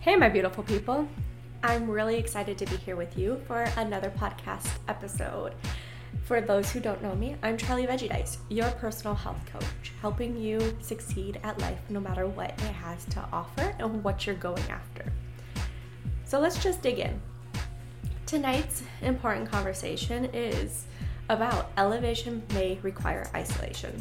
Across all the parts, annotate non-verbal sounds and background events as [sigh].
Hey, my beautiful people. I'm really excited to be here with you for another podcast episode. For those who don't know me, I'm Charlie Veggie Dice, your personal health coach, helping you succeed at life no matter what it has to offer and what you're going after. So let's just dig in. Tonight's important conversation is about elevation may require isolation.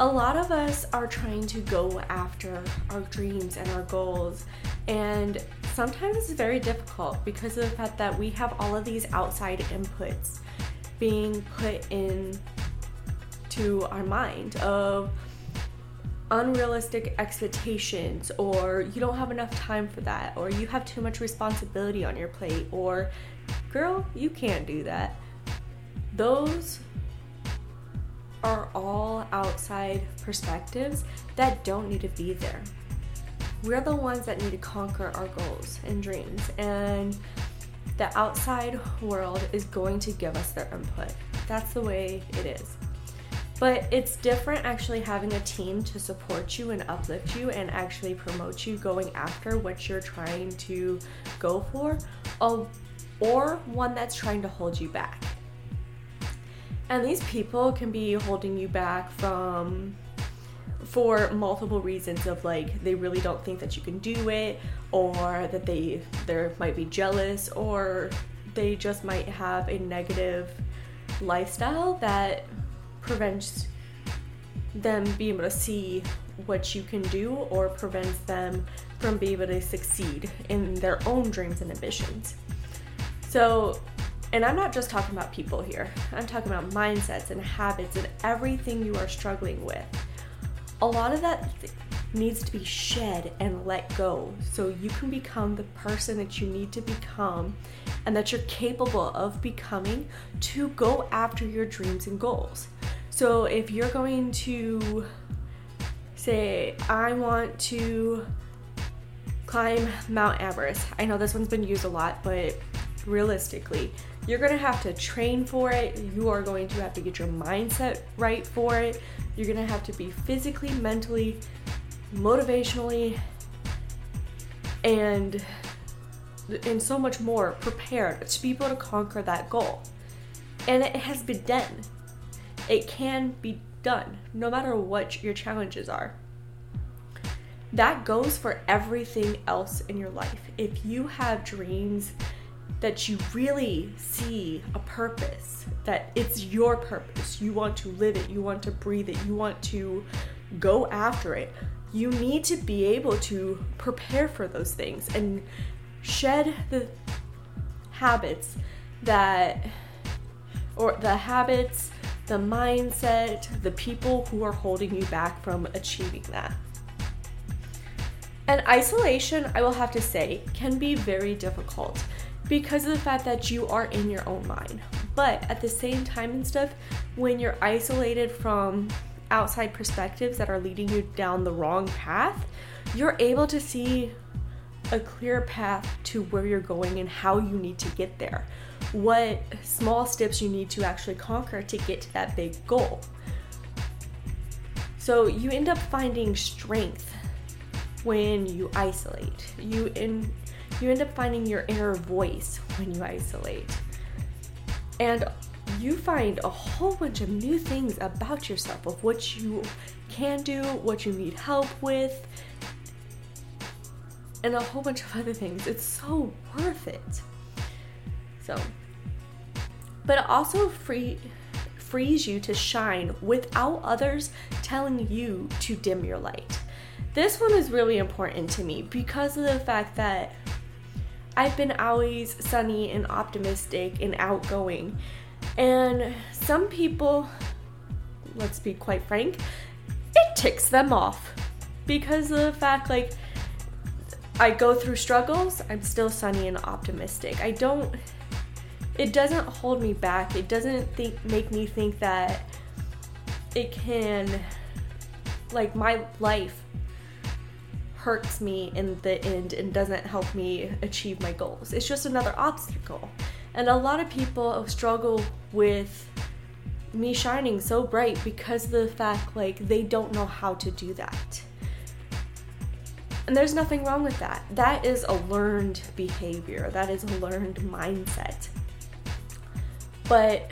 A lot of us are trying to go after our dreams and our goals, and sometimes it's very difficult because of the fact that we have all of these outside inputs being put in to our mind of unrealistic expectations or you don't have enough time for that or you have too much responsibility on your plate or girl you can't do that. Those are all outside perspectives that don't need to be there. We're the ones that need to conquer our goals and dreams, and the outside world is going to give us their input. That's the way it is. But it's different actually having a team to support you and uplift you and actually promote you going after what you're trying to go for, or one that's trying to hold you back. And these people can be holding you back from for multiple reasons of like they really don't think that you can do it or that they they might be jealous or they just might have a negative lifestyle that prevents them being able to see what you can do or prevents them from being able to succeed in their own dreams and ambitions. So and I'm not just talking about people here, I'm talking about mindsets and habits and everything you are struggling with. A lot of that th- needs to be shed and let go so you can become the person that you need to become and that you're capable of becoming to go after your dreams and goals. So if you're going to say, I want to climb Mount Everest, I know this one's been used a lot, but realistically. You're going to have to train for it. You are going to have to get your mindset right for it. You're going to have to be physically, mentally, motivationally, and and so much more prepared to be able to conquer that goal. And it has been done. It can be done no matter what your challenges are. That goes for everything else in your life. If you have dreams that you really see a purpose, that it's your purpose. You want to live it, you want to breathe it, you want to go after it. You need to be able to prepare for those things and shed the habits that, or the habits, the mindset, the people who are holding you back from achieving that. And isolation, I will have to say, can be very difficult because of the fact that you are in your own mind. But at the same time and stuff, when you're isolated from outside perspectives that are leading you down the wrong path, you're able to see a clear path to where you're going and how you need to get there. What small steps you need to actually conquer to get to that big goal. So you end up finding strength when you isolate. You in you end up finding your inner voice when you isolate. And you find a whole bunch of new things about yourself of what you can do, what you need help with, and a whole bunch of other things. It's so worth it. So, but it also free frees you to shine without others telling you to dim your light. This one is really important to me because of the fact that I've been always sunny and optimistic and outgoing. And some people, let's be quite frank, it ticks them off because of the fact like I go through struggles, I'm still sunny and optimistic. I don't it doesn't hold me back. It doesn't think make me think that it can like my life hurts me in the end and doesn't help me achieve my goals. It's just another obstacle. And a lot of people struggle with me shining so bright because of the fact like they don't know how to do that. And there's nothing wrong with that. That is a learned behavior, that is a learned mindset. But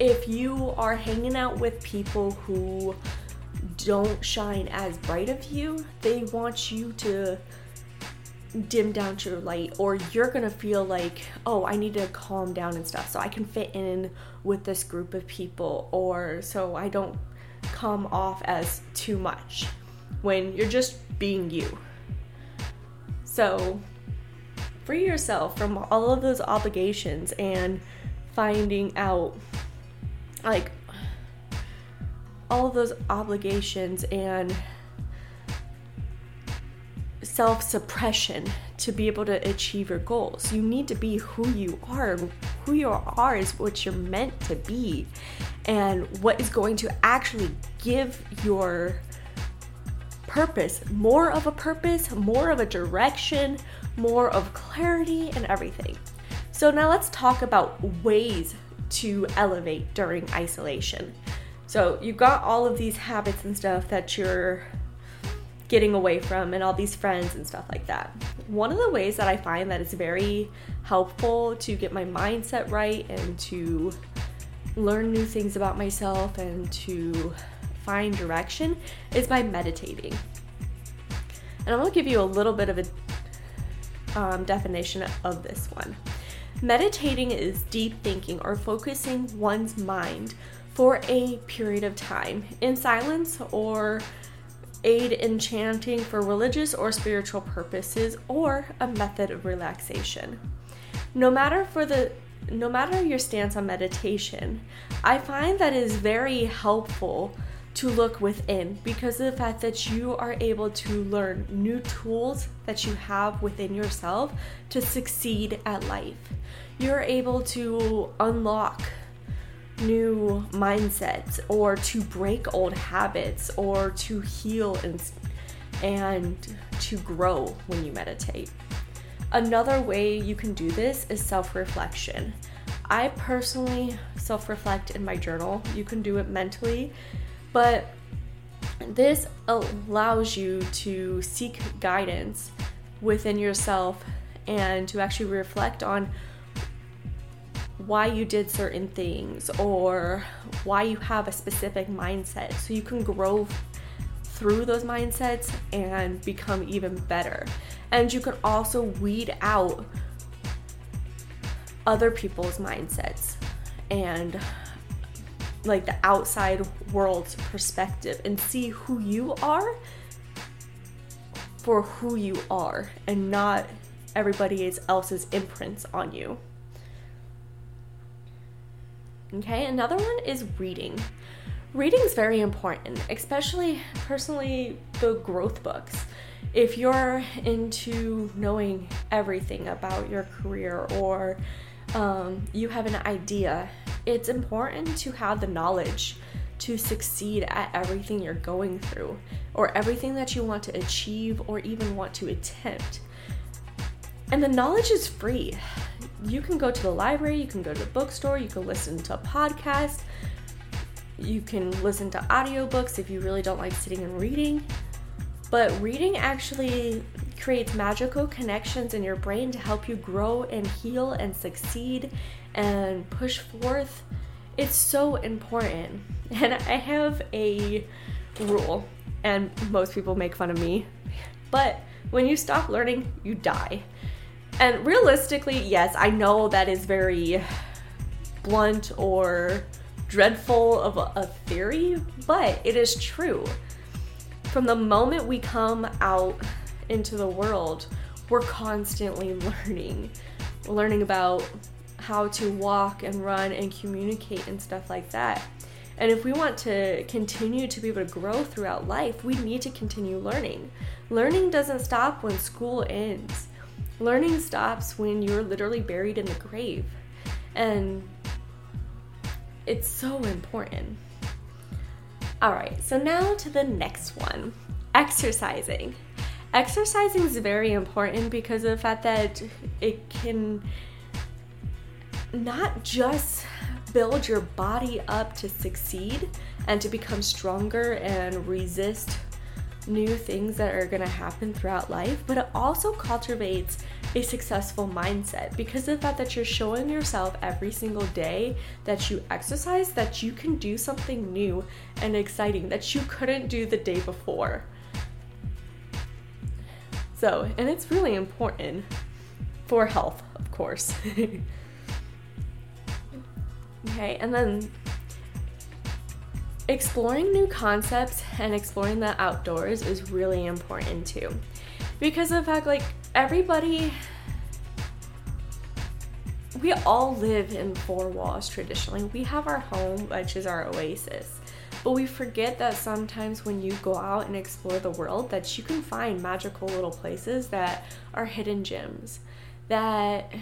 if you are hanging out with people who don't shine as bright of you, they want you to dim down your light or you're gonna feel like oh i need to calm down and stuff so i can fit in with this group of people or so i don't come off as too much when you're just being you. So free yourself from all of those obligations and finding out like all of those obligations and self suppression to be able to achieve your goals. You need to be who you are. Who you are is what you're meant to be, and what is going to actually give your purpose more of a purpose, more of a direction, more of clarity, and everything. So, now let's talk about ways to elevate during isolation. So, you've got all of these habits and stuff that you're getting away from and all these friends and stuff like that. One of the ways that I find that is very helpful to get my mindset right and to learn new things about myself and to find direction is by meditating. And I'm gonna give you a little bit of a um, definition of this one. Meditating is deep thinking or focusing one's mind for a period of time in silence or aid in chanting for religious or spiritual purposes or a method of relaxation. No matter for the no matter your stance on meditation, I find that is very helpful to look within because of the fact that you are able to learn new tools that you have within yourself to succeed at life. You're able to unlock new mindsets or to break old habits or to heal and, and to grow when you meditate. Another way you can do this is self reflection. I personally self reflect in my journal. You can do it mentally, but this allows you to seek guidance within yourself and to actually reflect on why you did certain things or why you have a specific mindset so you can grow through those mindsets and become even better. And you can also weed out other people's mindsets and like the outside world's perspective and see who you are for who you are and not everybody else's imprints on you. Okay, another one is reading. Reading is very important, especially personally the growth books. If you're into knowing everything about your career or um, you have an idea, it's important to have the knowledge to succeed at everything you're going through or everything that you want to achieve or even want to attempt. And the knowledge is free you can go to the library, you can go to the bookstore, you can listen to a podcast, you can listen to audiobooks if you really don't like sitting and reading. But reading actually creates magical connections in your brain to help you grow and heal and succeed and push forth. It's so important. [laughs] And I have a rule, and most people make fun of me, but when you stop learning, you die. And realistically, yes, I know that is very blunt or dreadful of a, theory, but it is true. From the moment we come out into the world, we're constantly [laughs] learning. learning about how to walk and run and communicate and stuff like that. And if we want to continue to be able to grow throughout life, we need to continue learning. Learning doesn't stop when school ends. Learning stops when you're literally buried in the grave. And it's so important. All right, so now to the next one exercising. Exercising is very important because of the fact that it can not just build your body up to succeed and to become stronger and resist new things that are going to happen throughout life, but it also cultivates a successful mindset because of the fact that you're showing yourself every single day that you exercise that you can do something new and exciting that you couldn't do the day before. So, and it's really important for health, of course. [laughs] okay, and then exploring new concepts and exploring the outdoors is really important too. Because of the fact, like, everybody, we all live in four walls traditionally. We have our home, which is our oasis. But we forget that sometimes when you go out and explore the world that you can find magical little places that are hidden gems that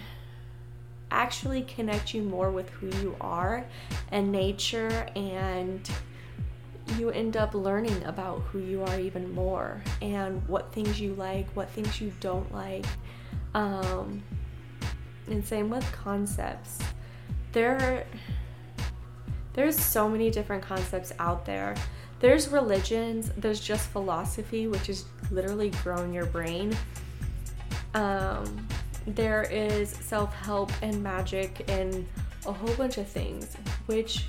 actually connect you more with who you are and nature and you end up learning about who you are even more and what things you like, what things you don't like. Um, and same with concepts. There, are there's so many different concepts out there. There's religions, there's just philosophy, which is literally growing your brain. Um, there is self help and magic and a whole bunch of things, which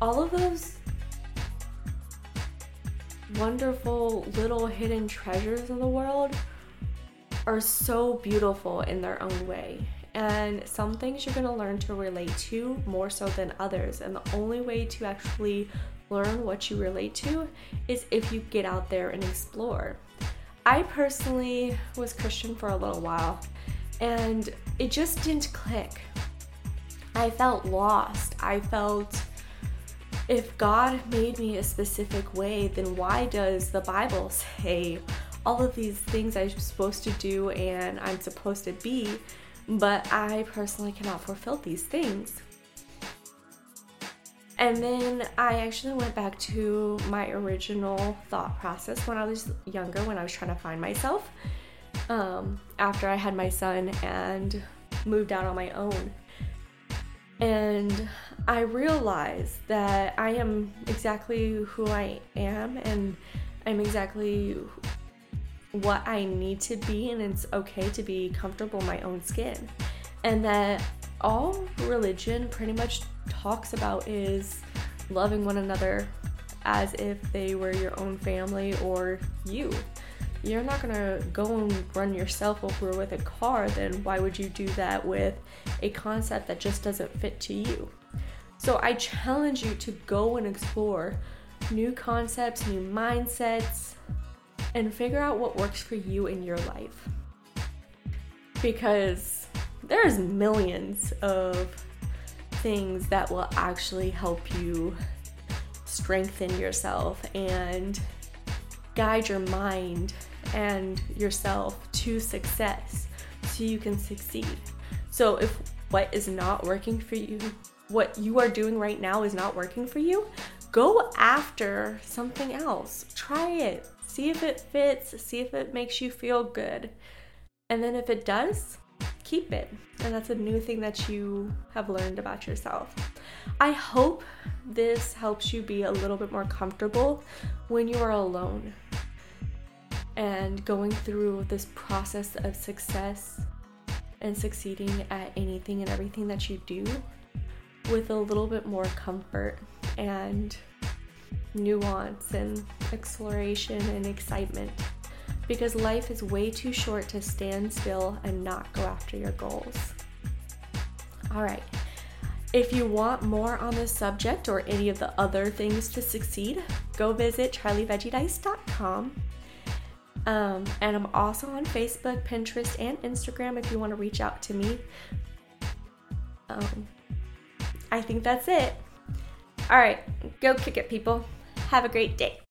all of those wonderful little hidden treasures in the world are so beautiful in their own way. And some things you're going to learn to relate to more so than others. And the only way to actually learn what you relate to is if you get out there and explore. I personally was Christian for a little while and it just didn't click. I felt lost. I felt if God made me a specific way, then why does the Bible say all of these things I'm supposed to do and I'm supposed to be, but I personally cannot fulfill these things? And then I actually went back to my original thought process when I was younger, when I was trying to find myself, um, after I had my son and moved out on my own. And I realize that I am exactly who I am and I'm exactly what I need to be, and it's okay to be comfortable in my own skin. And that all religion pretty much talks about is loving one another as if they were your own family or you you're not gonna go and run yourself over with a car, then why would you do that with a concept that just doesn't fit to you? So I challenge you to go and explore new concepts, new mindsets, and figure out what works for you in your life. Because there's millions of things that will actually help you strengthen yourself and guide your mind and yourself to success so you can succeed. So if what is not working for you, what you are doing right now is not working for you, go after something else. Try it. See if it fits, see if it makes you feel good. And then if it does, keep it. And that's a new thing that you have learned about yourself. I hope this helps you be a little bit more comfortable when you are alone and going through this process of success and succeeding at anything and everything that you do with a little bit more comfort and nuance and exploration and excitement because life is way too short to stand still and not go after your goals. All right. If you want more on this subject or any of the other things to succeed, go visit charlieveggiedice.com um, and I'm also on Facebook, Pinterest, and Instagram if you want to reach out to me. Um, I think that's it. All right, go kick it, people. Have a great day.